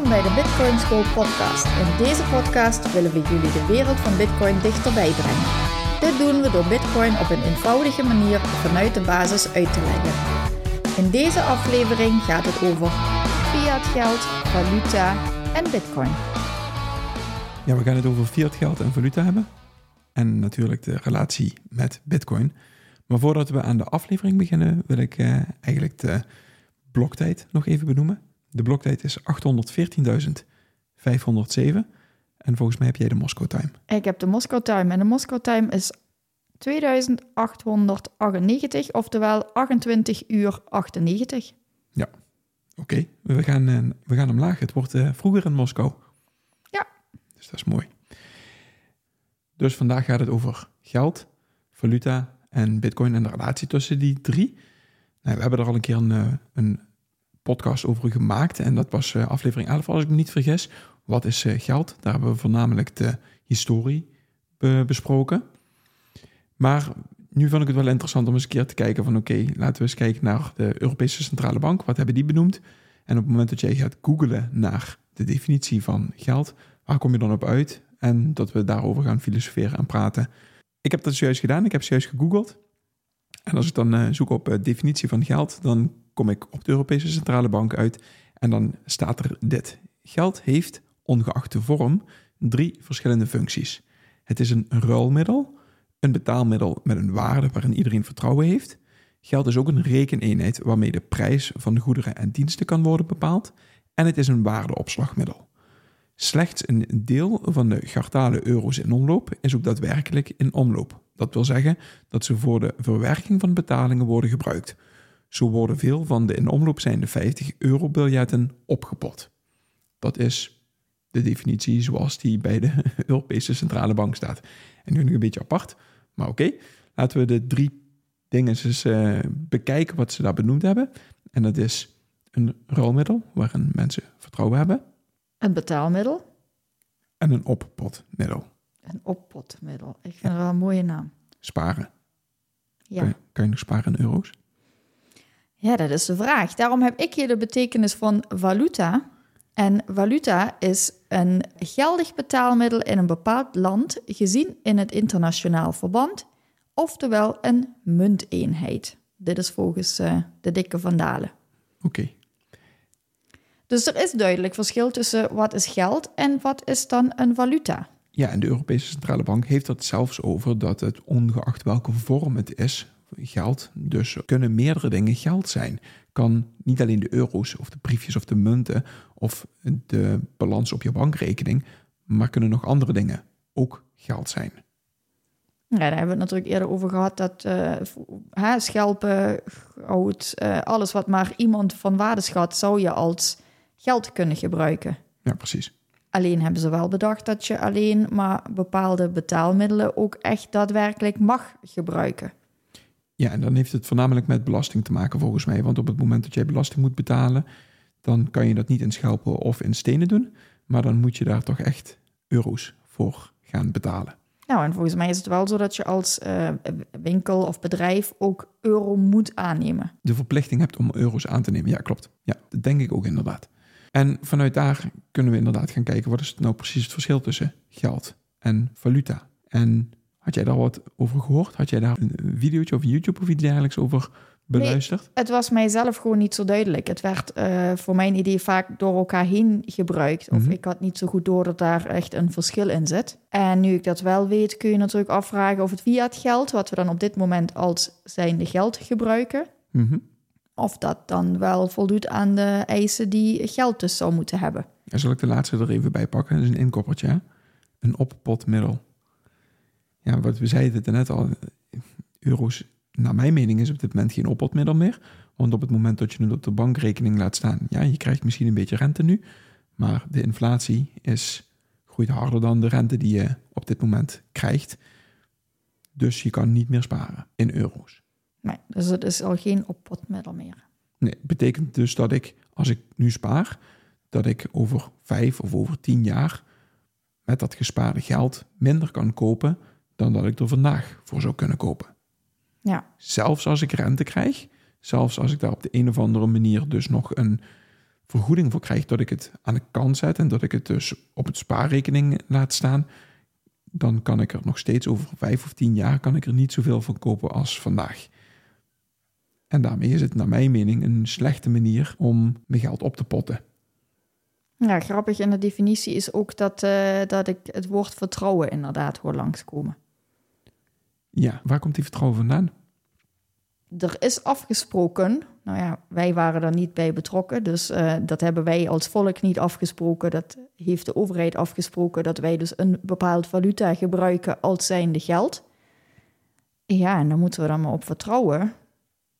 Welkom bij de Bitcoin School podcast. In deze podcast willen we jullie de wereld van Bitcoin dichterbij brengen. Dit doen we door Bitcoin op een eenvoudige manier vanuit de basis uit te leggen. In deze aflevering gaat het over fiat geld, valuta en Bitcoin. Ja, we gaan het over fiat geld en valuta hebben. En natuurlijk de relatie met Bitcoin. Maar voordat we aan de aflevering beginnen, wil ik eh, eigenlijk de bloktijd nog even benoemen. De bloktijd is 814.507. En volgens mij heb jij de Moscow Time. Ik heb de Moscow Time en de Moscow Time is 2898, oftewel 28 uur 98. Oké, we, gaan, eh, we gaan omlaag. Het wordt eh, vroeger in Moskou. Ja. Dus dat is mooi. Dus vandaag gaat het over geld, valuta en bitcoin en de relatie tussen die drie. Nou, we hebben er al een keer een, eh, een podcast over gemaakt. En dat was eh, aflevering 11, als ik me niet vergis. Wat is eh, geld? Daar hebben we voornamelijk de historie be- besproken. Maar nu vond ik het wel interessant om eens een keer te kijken van... oké, laten we eens kijken naar de Europese Centrale Bank. Wat hebben die benoemd? En op het moment dat jij gaat googlen naar de definitie van geld... waar kom je dan op uit? En dat we daarover gaan filosoferen en praten. Ik heb dat zojuist gedaan. Ik heb zojuist gegoogeld. En als ik dan eh, zoek op definitie van geld... dan kom ik op de Europese Centrale Bank uit... en dan staat er dit. Geld heeft, ongeacht de vorm, drie verschillende functies. Het is een ruilmiddel, een betaalmiddel met een waarde waarin iedereen vertrouwen heeft. Geld is ook een rekeneenheid waarmee de prijs van goederen en diensten kan worden bepaald. En het is een waardeopslagmiddel. Slechts een deel van de gartale euro's in omloop is ook daadwerkelijk in omloop. Dat wil zeggen dat ze voor de verwerking van betalingen worden gebruikt. Zo worden veel van de in omloop zijnde 50 euro biljetten opgepot. Dat is de definitie zoals die bij de Europese Centrale Bank staat. En nu een beetje apart, maar oké. Laten we de drie dingen eens eh, bekijken wat ze daar benoemd hebben. En dat is een ruilmiddel waarin mensen vertrouwen hebben Een betaalmiddel, en een oppotmiddel. een oppotmiddel. Ik vind het wel een mooie naam. Sparen. Kan, Ja. je, kan je nog sparen in euro's? Ja, dat is de vraag. Daarom heb ik hier de betekenis van valuta. En valuta is een geldig betaalmiddel in een bepaald land, gezien in het internationaal verband, oftewel een munteenheid. Dit is volgens eh, de dikke vandalen. Oké. Dus er is duidelijk verschil tussen wat is geld en wat is dan een valuta. Ja, en de Europese Centrale Bank heeft het zelfs over dat het ongeacht welke vorm het is, geld, dus kunnen meerdere dingen geld zijn. Kan niet alleen de euro's of de briefjes of de munten of de balans op je bankrekening, maar kunnen nog andere dingen ook geld zijn. Ja, daar hebben we het natuurlijk eerder over gehad dat eh, schelpen, goud, eh, alles wat maar iemand van waarde schat, zou je als geld kunnen gebruiken. Ja, precies. Alleen hebben ze wel bedacht dat je alleen maar bepaalde betaalmiddelen ook echt daadwerkelijk mag gebruiken. Ja, en dan heeft het voornamelijk met belasting te maken volgens mij. Want op het moment dat jij belasting moet betalen, dan kan je dat niet in schelpen of in stenen doen. Maar dan moet je daar toch echt euro's voor gaan betalen. Nou, en volgens mij is het wel zo dat je als eh, winkel of bedrijf ook euro moet aannemen. de verplichting hebt om euro's aan te nemen. Ja, klopt. Ja, dat denk ik ook inderdaad. En vanuit daar kunnen we inderdaad gaan kijken... wat is nou precies het verschil tussen geld en valuta? En had jij daar wat over gehoord? Had jij daar een videootje of YouTube of iets dergelijks over beluisterd? Het was mijzelf gewoon niet zo duidelijk. Het werd eh, voor mijn idee vaak door elkaar heen gebruikt. Of Mhm. ik had niet zo goed door dat daar echt een verschil in zit. En nu ik dat wel weet, kun je natuurlijk afvragen of het fiat geld, wat we dan op dit moment als zijnde geld gebruiken, Mhm. of dat dan wel voldoet aan de eisen die geld dus zou moeten hebben. Ja, zal ik de laatste er even bij pakken? Dat is een inkoppertje, hè? Een oppotmiddel. Ja, wat we zeiden het net al, euro's, naar mijn mening, is op dit moment geen oppotmiddel meer. Want op het moment dat je het op de bankrekening laat staan, ja, je krijgt misschien een beetje rente nu, maar de inflatie is, groeit harder dan de rente die je op dit moment krijgt. Dus je kan niet meer sparen in euro's. Nee, dus het is al geen oppotmiddel meer. Nee, betekent dus dat ik, als ik nu spaar, dat ik over vijf of over tien jaar met dat gespaarde geld minder kan kopen dan dat ik er vandaag voor zou kunnen kopen. Ja. Zelfs als ik rente krijg, zelfs als ik daar op de een of andere manier dus nog een vergoeding voor krijg dat ik het aan de kant zet en dat ik het dus op het spaarrekening laat staan, dan kan ik er nog steeds over vijf of tien jaar kan ik er niet zoveel van kopen als vandaag. En daarmee is het naar mijn mening een slechte manier om mijn geld op te potten. Ja, grappig in de definitie is ook dat, uh, dat ik het woord vertrouwen inderdaad hoor langskomen. Ja, waar komt die vertrouwen vandaan? Er is afgesproken, nou ja, wij waren er niet bij betrokken, dus uh, dat hebben wij als volk niet afgesproken. Dat heeft de overheid afgesproken dat wij dus een bepaald valuta gebruiken als zijnde geld. Ja, en dan moeten we dan maar op vertrouwen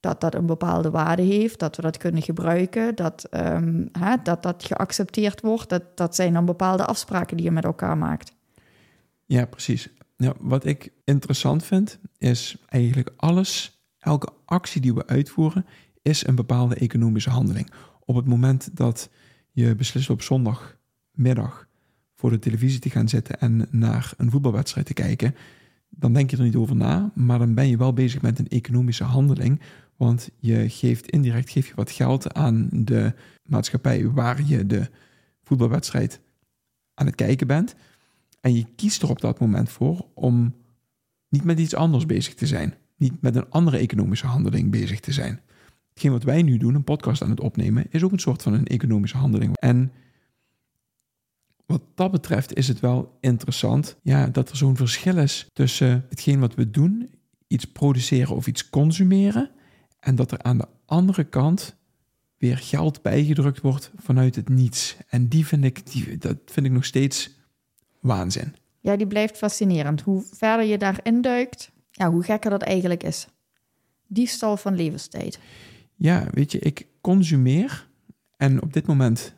dat dat een bepaalde waarde heeft, dat we dat kunnen gebruiken, dat um, hè, dat, dat geaccepteerd wordt. Dat, dat zijn dan bepaalde afspraken die je met elkaar maakt. Ja, precies. Nou, wat ik interessant vind, is eigenlijk alles, elke actie die we uitvoeren, is een bepaalde economische handeling. Op het moment dat je beslist op zondagmiddag voor de televisie te gaan zitten en naar een voetbalwedstrijd te kijken, dan denk je er niet over na, maar dan ben je wel bezig met een economische handeling, want je geeft indirect geef je wat geld aan de maatschappij waar je de voetbalwedstrijd aan het kijken bent. En je kiest er op dat moment voor om niet met iets anders bezig te zijn. Niet met een andere economische handeling bezig te zijn. Hetgeen wat wij nu doen, een podcast aan het opnemen, is ook een soort van een economische handeling. En wat dat betreft is het wel interessant ja, dat er zo'n verschil is tussen hetgeen wat we doen, iets produceren of iets consumeren, en dat er aan de andere kant weer geld bijgedrukt wordt vanuit het niets. En die vind ik, die, dat vind ik nog steeds waanzin. Ja, die blijft fascinerend. Hoe verder je daarin duikt, ja, hoe gekker dat eigenlijk is. Diefstal van levenstijd. Ja, weet je, ik consumeer. En op dit moment,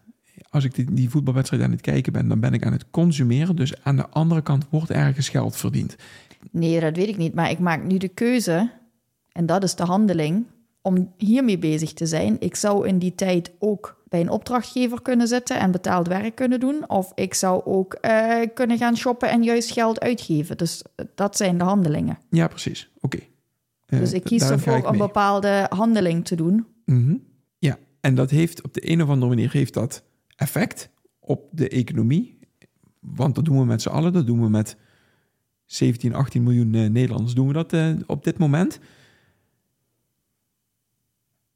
als ik die, die voetbalwedstrijd aan het kijken ben, dan ben ik aan het consumeren. Dus aan de andere kant wordt ergens geld verdiend. Nee, dat weet ik niet. Maar ik maak nu de keuze, en dat is de handeling, om hiermee bezig te zijn. Ik zou in die tijd ook bij een opdrachtgever kunnen zitten en betaald werk kunnen doen. Of ik zou ook uh, kunnen gaan shoppen en juist geld uitgeven. Dus dat zijn de handelingen. Ja, precies. Oké. Okay. Uh, dus ik kies ervoor een bepaalde handeling te doen. Mm -hmm. Ja, en dat heeft op de een of andere manier heeft dat effect op de economie. Want dat doen we met z'n allen. Dat doen we met 17, 18 miljoen uh, Nederlanders doen we dat op dit moment.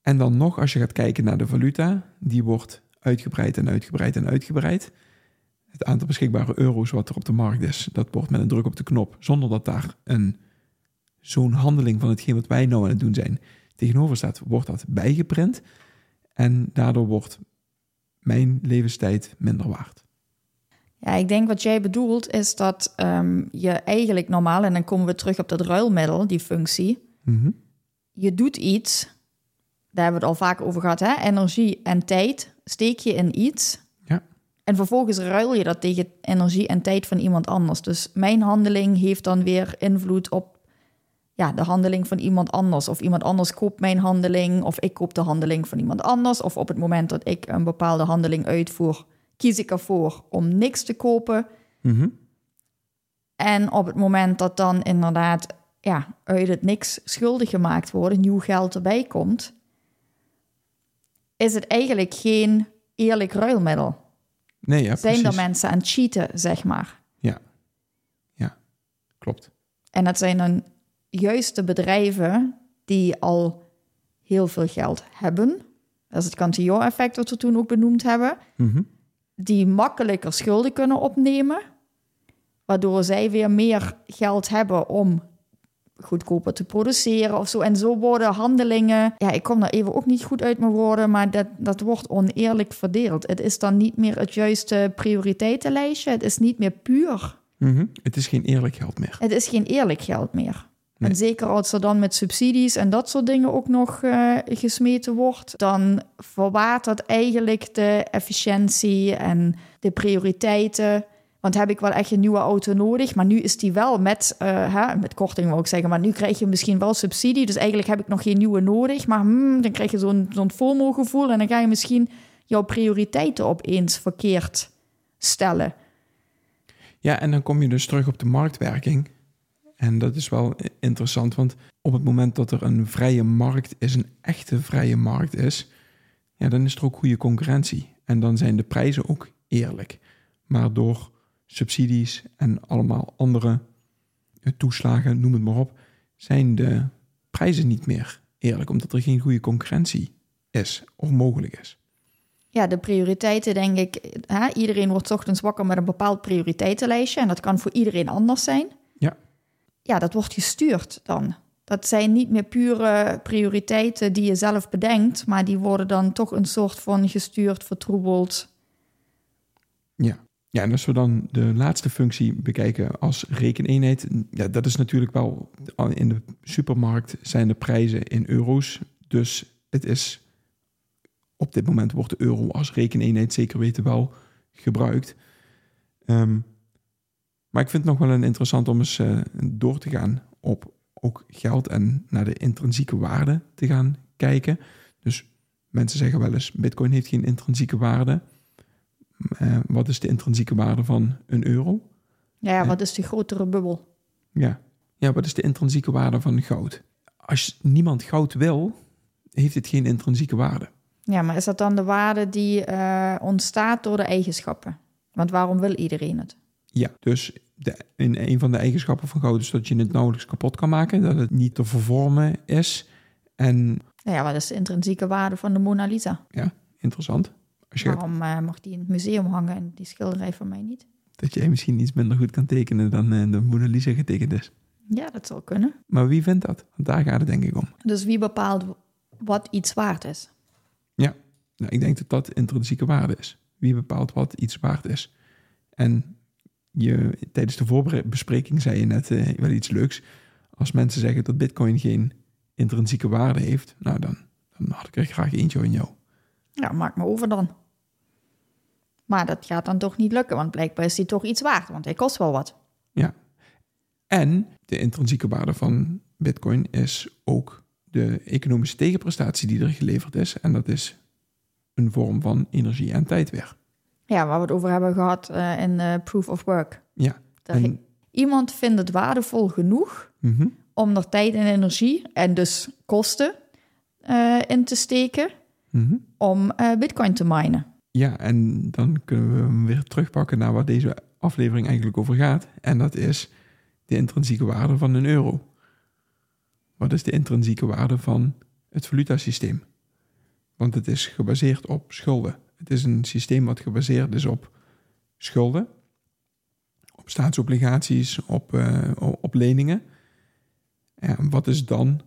En dan nog, als je gaat kijken naar de valuta, die wordt uitgebreid en uitgebreid en uitgebreid. Het aantal beschikbare euro's wat er op de markt is, dat wordt met een druk op de knop, zonder dat daar een zo'n handeling van hetgeen wat wij nou aan het doen zijn tegenover staat, wordt dat bijgeprint. En daardoor wordt mijn levenstijd minder waard. Ja, ik denk wat jij bedoelt is dat um, je eigenlijk normaal, en dan komen we terug op dat ruilmiddel, die functie. Mm -hmm. Je doet iets daar hebben we het al vaak over gehad, hè? energie en tijd steek je in iets. Ja. En vervolgens ruil je dat tegen energie en tijd van iemand anders. Dus mijn handeling heeft dan weer invloed op ja, de handeling van iemand anders. Of iemand anders koopt mijn handeling, of ik koop de handeling van iemand anders. Of op het moment dat ik een bepaalde handeling uitvoer, kies ik ervoor om niks te kopen. Mm En op het moment dat dan inderdaad ja, uit het niks schuldig gemaakt worden, nieuw geld erbij komt, is het eigenlijk geen eerlijk ruilmiddel. Nee, ja, Zijn precies. er mensen aan het cheaten, zeg maar. Ja, ja, klopt. En dat zijn dan juist de bedrijven die al heel veel geld hebben. Dat is het Cantillon-effect wat we toen ook benoemd hebben. Mhm. Die makkelijker schulden kunnen opnemen. Waardoor zij weer meer geld hebben om goedkoper te produceren of zo. En zo worden handelingen, ja, ik kom daar even ook niet goed uit mijn woorden, maar dat, dat wordt oneerlijk verdeeld. Het is dan niet meer het juiste prioriteitenlijstje. Het is niet meer puur Mhm. Het is geen eerlijk geld meer. Het is geen eerlijk geld meer. Nee. En zeker als er dan met subsidies en dat soort dingen ook nog eh, gesmeten wordt, dan verwatert eigenlijk de efficiëntie en de prioriteiten. Want heb ik wel echt een nieuwe auto nodig, maar nu is die wel met, eh, hè, met korting wil ik zeggen, maar nu krijg je misschien wel subsidie. Dus eigenlijk heb ik nog geen nieuwe nodig, maar hmm, dan krijg je zo'n zo'n FOMO-gevoel en dan ga je misschien jouw prioriteiten opeens verkeerd stellen. Ja, en dan kom je dus terug op de marktwerking. En dat is wel interessant, want op het moment dat er een vrije markt is, een echte vrije markt is, ja, dan is er ook goede concurrentie. En dan zijn de prijzen ook eerlijk. Maar door subsidies en allemaal andere eh, toeslagen, noem het maar op, zijn de prijzen niet meer eerlijk, omdat er geen goede concurrentie is of mogelijk is. Ja, de prioriteiten, denk ik. Hè? Iedereen wordt ochtends wakker met een bepaald prioriteitenlijstje. En dat kan voor iedereen anders zijn. Ja. Ja, dat wordt gestuurd dan. Dat zijn niet meer pure prioriteiten die je zelf bedenkt. Maar die worden dan toch een soort van gestuurd, vertroebeld. Ja. En als we dan de laatste functie bekijken als rekeneenheid, ja, dat is natuurlijk wel in de supermarkt zijn de prijzen in euro's. Dus het is op dit moment wordt de euro als rekeneenheid zeker weten wel gebruikt. Ehm, maar ik vind het nog wel interessant om eens eh, door te gaan op ook geld en naar de intrinsieke waarde te gaan kijken. Dus mensen zeggen wel eens: Bitcoin heeft geen intrinsieke waarde. Eh, wat is de intrinsieke waarde van een euro? Ja, ja, wat is die grotere bubbel? Ja. ja, wat is de intrinsieke waarde van goud? Als niemand goud wil, heeft het geen intrinsieke waarde. Ja, maar is dat dan de waarde die eh, ontstaat door de eigenschappen? Want waarom wil iedereen het? Ja, dus de, in een van de eigenschappen van goud is dat je het nauwelijks kapot kan maken, dat het niet te vervormen is. En Nou ja, wat is de intrinsieke waarde van de Mona Lisa? ja, interessant. Waarom eh, mag die in het museum hangen en die schilderij van mij niet? dat jij misschien iets minder goed kan tekenen dan eh, de Mona Lisa getekend is. Ja, dat zou kunnen. Maar wie vindt dat? Want daar gaat het denk ik om. Dus wie bepaalt wat iets waard is? Nou, ik denk dat dat intrinsieke waarde is. Wie bepaalt wat iets waard is. En je, tijdens de voorbespreking zei je net eh, wel iets leuks. Als mensen zeggen dat bitcoin geen intrinsieke waarde heeft, nou dan, dan had ik er graag eentje in jou. Ja, maak me over dan. Maar dat gaat dan toch niet lukken, want blijkbaar is die toch iets waard, want hij kost wel wat. En de intrinsieke waarde van bitcoin is ook de economische tegenprestatie die er geleverd is. En dat is een vorm van energie en tijd weer. Ja, waar we het over hebben gehad eh, in eh, Proof of Work. Ja. En- Iemand vindt het waardevol genoeg Mhm. om er tijd en energie en dus kosten eh, in te steken Mhm. om bitcoin te minen. Ja, en dan kunnen we hem weer terugpakken naar waar deze aflevering eigenlijk over gaat. En dat is de intrinsieke waarde van een euro. Wat is de intrinsieke waarde van het valutasysteem? Want het is gebaseerd op schulden. Het is een systeem wat gebaseerd is op schulden, op staatsobligaties, op, eh, op leningen. En wat is dan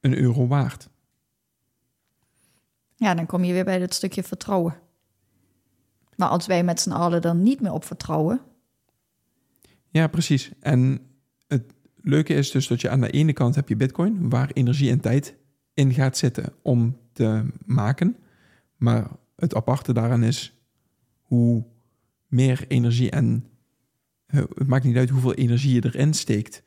een euro waard? Ja, dan kom je weer bij dat stukje vertrouwen. Maar als wij met z'n allen er niet meer op vertrouwen, Ja, precies. En het leuke is dus dat je aan de ene kant heb je bitcoin, waar energie en tijd in gaat zitten om te maken. Maar het aparte daaraan is hoe meer energie en eh, het maakt niet uit hoeveel energie je erin steekt.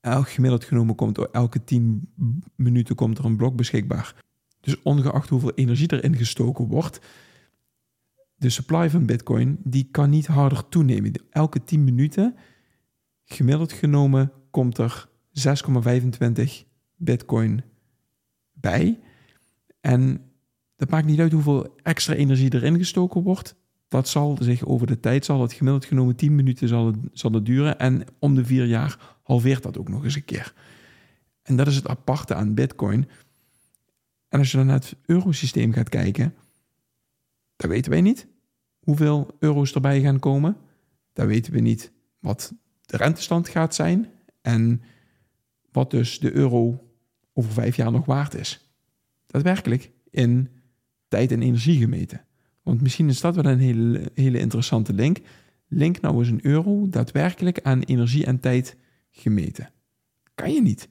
Elk gemiddeld genomen komt elke 10 minuten komt er een blok beschikbaar. Dus ongeacht hoeveel energie erin gestoken wordt, de supply van Bitcoin die kan niet harder toenemen. Elke 10 minuten, gemiddeld genomen, komt er 6,25 Bitcoin bij. En dat maakt niet uit hoeveel extra energie erin gestoken wordt. Dat zal zich over de tijd, zal het gemiddeld genomen 10 minuten zal het, zal het duren. En om de vier jaar halveert dat ook nog eens een keer. En dat is het aparte aan Bitcoin. En als je dan naar het eurosysteem gaat kijken, dat weten wij niet. Hoeveel euro's erbij gaan komen. Dat weten we niet wat de rentestand gaat zijn. En wat dus de euro over vijf jaar nog waard is. Daadwerkelijk in tijd en energie gemeten. Want misschien is dat wel een hele, hele interessante link. link nou eens een euro daadwerkelijk aan energie en tijd gemeten. Kan je niet.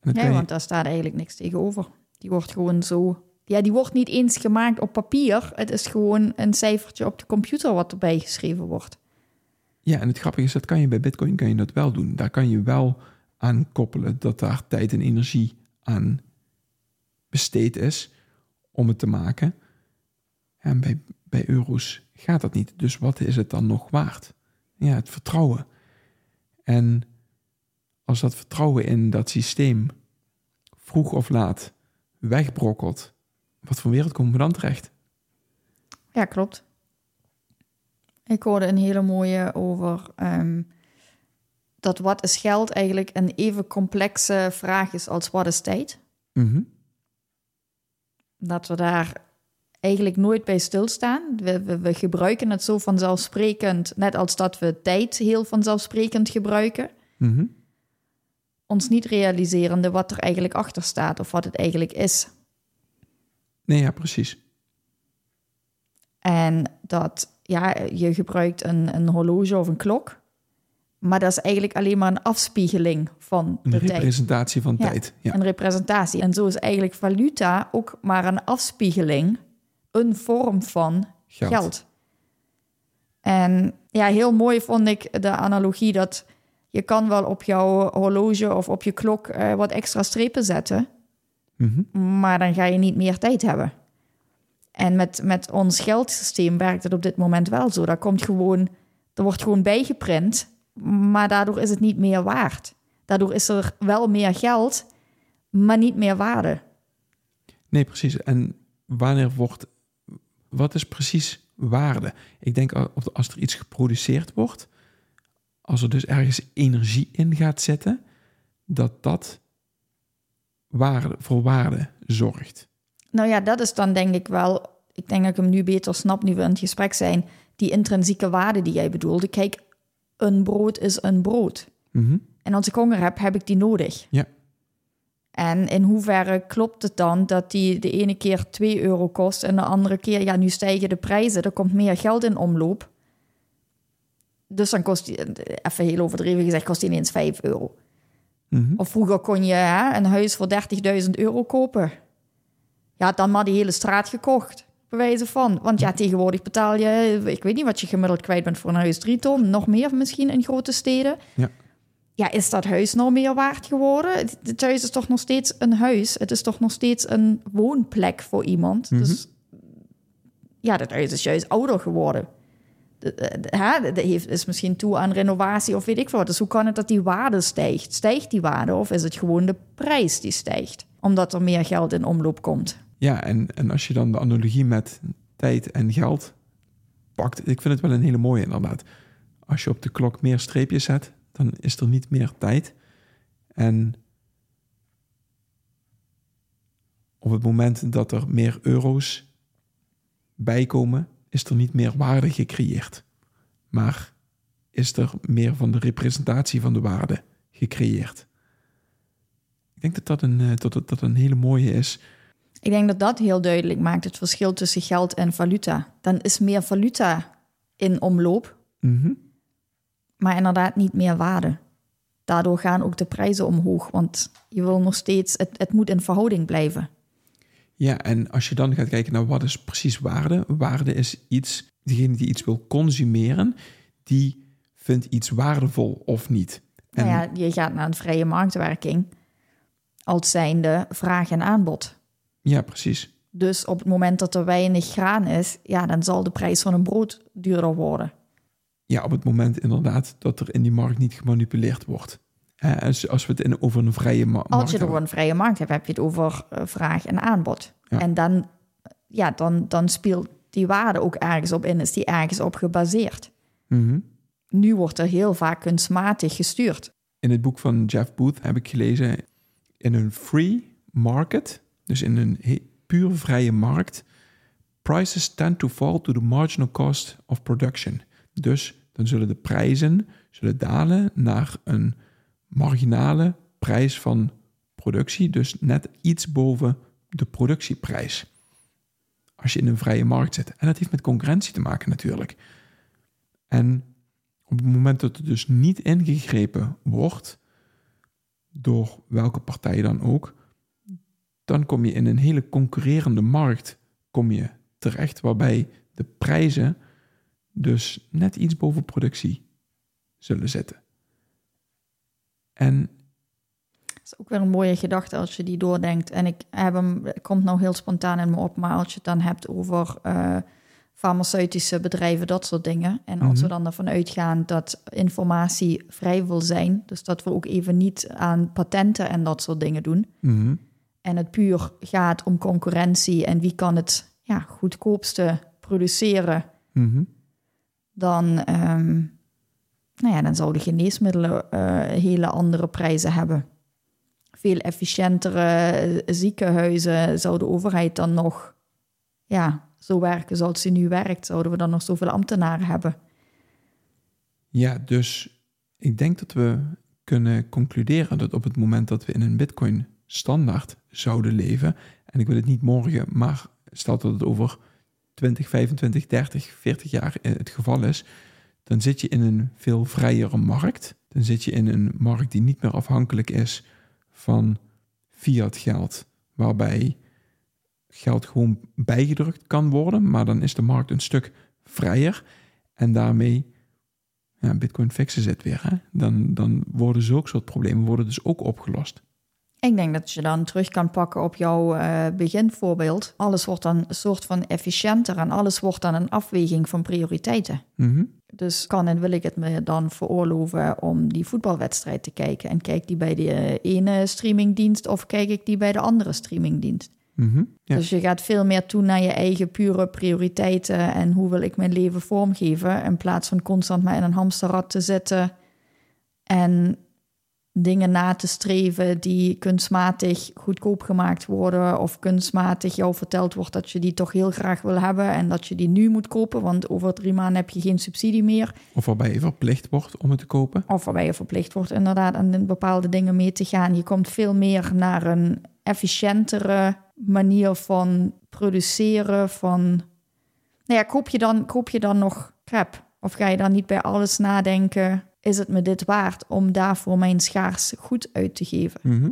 Nee, want daar staat eigenlijk niks tegenover. Die wordt gewoon zo... Ja, die wordt niet eens gemaakt op papier. Het is gewoon een cijfertje op de computer wat erbij geschreven wordt. Ja, en het grappige is, dat kan je bij Bitcoin kan je dat wel doen. Daar kan je wel aan koppelen dat daar tijd en energie aan besteed is om het te maken. En bij, bij euro's gaat dat niet. Dus wat is het dan nog waard? Ja, het vertrouwen. En als dat vertrouwen in dat systeem vroeg of laat wegbrokkelt, wat voor wereld komen we dan terecht? Ja, klopt. Ik hoorde een hele mooie over um, dat wat is geld eigenlijk een even complexe vraag is als wat is tijd. Mm Dat we daar eigenlijk nooit bij stilstaan. We, we, we, gebruiken het zo vanzelfsprekend, net als dat we tijd heel vanzelfsprekend gebruiken. Mhm. Ons niet realiserende wat er eigenlijk achter staat of wat het eigenlijk is. Nee, ja, precies. En dat ja, je gebruikt een, een horloge of een klok. Maar dat is eigenlijk alleen maar een afspiegeling van de tijd. Een representatie van tijd. Ja. Een representatie. En zo is eigenlijk valuta ook maar een afspiegeling, een vorm van geld. geld. En ja, heel mooi vond ik de analogie dat je kan wel op jouw horloge of op je klok uh, wat extra strepen zetten. Mm Maar dan ga je niet meer tijd hebben. En met, met ons geldsysteem werkt het op dit moment wel zo. Daar komt gewoon, er wordt gewoon bijgeprint, maar daardoor is het niet meer waard. Daardoor is er wel meer geld, maar niet meer waarde. Nee, precies. En wanneer wordt, wat is precies waarde? Ik denk als er iets geproduceerd wordt, als er dus ergens energie in gaat zitten, dat dat waarde, voor waarde zorgt. Nou ja, dat is dan denk ik wel, ik denk dat ik hem nu beter snap nu we in het gesprek zijn, die intrinsieke waarde die jij bedoelde. Kijk, een brood is een brood. Mhm. En als ik honger heb, heb ik die nodig. Ja. En in hoeverre klopt het dan dat die de ene keer 2 euro kost en de andere keer, ja, nu stijgen de prijzen, er komt meer geld in omloop. Dus dan kost die, even heel overdreven gezegd, kost die ineens 5 euro. Mhm. Of vroeger kon je hè, een huis voor 30.000 euro kopen. Ja, dan maar die hele straat gekocht. Bewijzen van. Want ja, tegenwoordig betaal je, ik weet niet wat je gemiddeld kwijt bent voor een huis, drie ton, nog meer misschien in grote steden. Ja. Ja, is dat huis nou meer waard geworden? Het huis is toch nog steeds een huis. Het is toch nog steeds een woonplek voor iemand. Mhm. Dus ja, dat huis is juist ouder geworden. Dat is misschien toe aan renovatie of weet ik wat. Dus hoe kan het dat die waarde stijgt? Stijgt die waarde of is het gewoon de prijs die stijgt? Omdat er meer geld in omloop komt. Ja, en, en als je dan de analogie met tijd en geld pakt, ik vind het wel een hele mooie inderdaad. Als je op de klok meer streepjes zet, dan is er niet meer tijd. En op het moment dat er meer euro's bijkomen, is er niet meer waarde gecreëerd. Maar is er meer van de representatie van de waarde gecreëerd. Ik denk dat dat een, eh, dat, dat een hele mooie is ik denk dat dat heel duidelijk maakt het verschil tussen geld en valuta. Dan is meer valuta in omloop, mhm. maar inderdaad niet meer waarde. Daardoor gaan ook de prijzen omhoog, want je wil nog steeds, het, het moet in verhouding blijven. Ja, en als je dan gaat kijken naar wat is precies waarde, waarde is iets, diegene die iets wil consumeren, die vindt iets waardevol of niet. En... Nou ja, je gaat naar een vrije marktwerking als zijnde vraag en aanbod. Ja, precies. Dus op het moment dat er weinig graan is, ja, dan zal de prijs van een brood duurder worden. Ja, op het moment inderdaad dat er in die markt niet gemanipuleerd wordt. Als, als we het in, over een vrije markt Als je over een vrije markt hebt, heb je het over uh, vraag en aanbod. En dan, ja, dan, dan speelt die waarde ook ergens op in, is die ergens op gebaseerd. Mhm. Nu wordt er heel vaak kunstmatig gestuurd. In het boek van Jeff Booth heb ik gelezen: in een free market dus in een puur vrije markt, prices tend to fall to the marginal cost of production. Dus dan zullen de prijzen zullen dalen naar een marginale prijs van productie, dus net iets boven de productieprijs. Als je in een vrije markt zit. En dat heeft met concurrentie te maken natuurlijk. En op het moment dat er dus niet ingegrepen wordt, door welke partij dan ook, dan kom je in een hele concurrerende markt kom je terecht, waarbij de prijzen dus net iets boven productie zullen zitten. En dat is ook weer een mooie gedachte als je die doordenkt. En ik heb hem, het komt nou heel spontaan in me op, maar als je het dan hebt over uh, farmaceutische bedrijven, dat soort dingen. En als we mhm. dan ervan uitgaan dat informatie vrij wil zijn, dus dat we ook even niet aan patenten en dat soort dingen doen. Mhm. En het puur gaat om concurrentie en wie kan het ja, goedkoopste produceren. Mhm. Dan, um, nou ja, dan zouden geneesmiddelen uh, hele andere prijzen hebben veel efficiëntere ziekenhuizen zou de overheid dan nog ja, zo werken zoals ze nu werkt. Zouden we dan nog zoveel ambtenaren hebben? Ja, dus ik denk dat we kunnen concluderen dat op het moment dat we in een Bitcoin standaard zouden leven, en ik wil het niet morgen, maar stel dat het over 20, 25, 30, 40 jaar het geval is, dan zit je in een veel vrijere markt. Dan zit je in een markt die niet meer afhankelijk is van fiat geld, waarbij geld gewoon bijgedrukt kan worden, maar dan is de markt een stuk vrijer en daarmee ja, Bitcoin fixen zit weer. Hè? Dan, dan worden zulke soort problemen worden dus ook opgelost. Ik denk dat je dan terug kan pakken op jouw uh, beginvoorbeeld. Alles wordt dan een soort van efficiënter en alles wordt dan een afweging van prioriteiten. Mhm. Dus kan en wil ik het me dan veroorloven om die voetbalwedstrijd te kijken? En kijk die bij de ene streamingdienst of kijk ik die bij de andere streamingdienst? Mhm, Dus je gaat veel meer toe naar je eigen pure prioriteiten en hoe wil ik mijn leven vormgeven, in plaats van constant maar in een hamsterrad te zitten en dingen na te streven die kunstmatig goedkoop gemaakt worden of kunstmatig jou verteld wordt dat je die toch heel graag wil hebben en dat je die nu moet kopen, want over drie maanden heb je geen subsidie meer. Of waarbij je verplicht wordt om het te kopen. Of waarbij je verplicht wordt inderdaad aan bepaalde dingen mee te gaan. Je komt veel meer naar een efficiëntere manier van produceren, van... Nou ja, koop je dan, koop je dan nog crap? Of ga je dan niet bij alles nadenken is het me dit waard om daarvoor mijn schaars goed uit te geven? Mhm.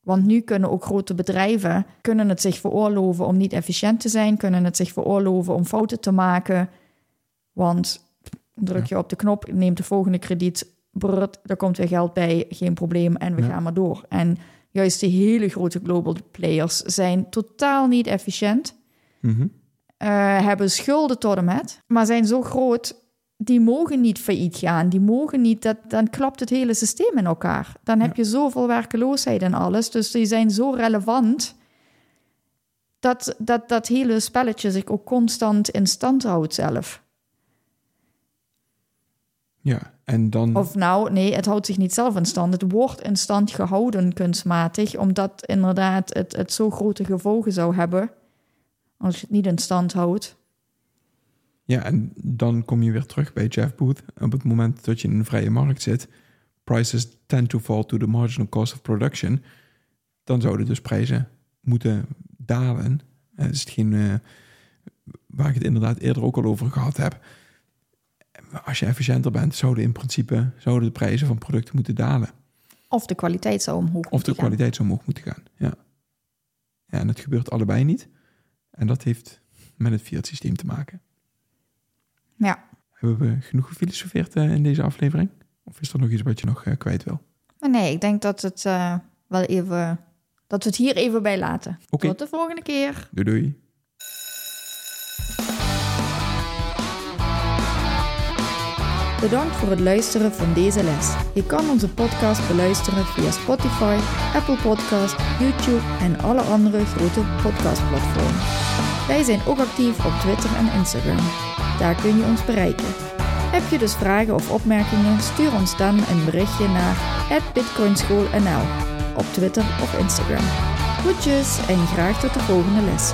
Want nu kunnen ook grote bedrijven kunnen het zich veroorloven om niet efficiënt te zijn, kunnen het zich veroorloven om fouten te maken. Want druk je op de knop, neemt de volgende krediet, brrrt, er komt weer geld bij, geen probleem en we gaan maar door. En juist de hele grote global players zijn totaal niet efficiënt, mhm. eh, hebben schulden tot en met, maar zijn zo groot die mogen niet failliet gaan. Die mogen niet, dat, dan klapt het hele systeem in elkaar. Dan heb je zoveel werkeloosheid en alles. Dus die zijn zo relevant dat dat, dat hele spelletje zich ook constant in stand houdt zelf. Ja, en dan. Of nou, nee, het houdt zich niet zelf in stand. Het wordt in stand gehouden kunstmatig, omdat inderdaad het, het zo grote gevolgen zou hebben als je het niet in stand houdt. Ja, en dan kom je weer terug bij Jeff Booth. Op het moment dat je in een vrije markt zit, prices tend to fall to the marginal cost of production. Dan zouden dus prijzen moeten dalen. Dat is hetgeen uh, waar ik het inderdaad eerder ook al over gehad heb. Als je efficiënter bent, zouden in principe zouden de prijzen van producten moeten dalen. Of de kwaliteit zou omhoog Of de kwaliteit zou omhoog moeten gaan, ja. Ja, en het gebeurt allebei niet. En dat heeft met het fiat systeem te maken. Ja. Hebben we genoeg gefilosofeerd uh, in deze aflevering? Of is er nog iets wat je nog uh, kwijt wil? Nee, ik denk dat het uh, wel even. dat we het hier even bij laten. Okay. Tot de volgende keer. Doei doei. Bedankt voor het luisteren van deze les. Je kan onze podcast beluisteren via Spotify, Apple Podcast, YouTube en alle andere grote podcastplatforms. Wij zijn ook actief op Twitter en Instagram. Daar kun je ons bereiken. Heb je dus vragen of opmerkingen? Stuur ons dan een berichtje naar bitcoinschoolnl op Twitter of Instagram. Goedjes en graag tot de volgende les.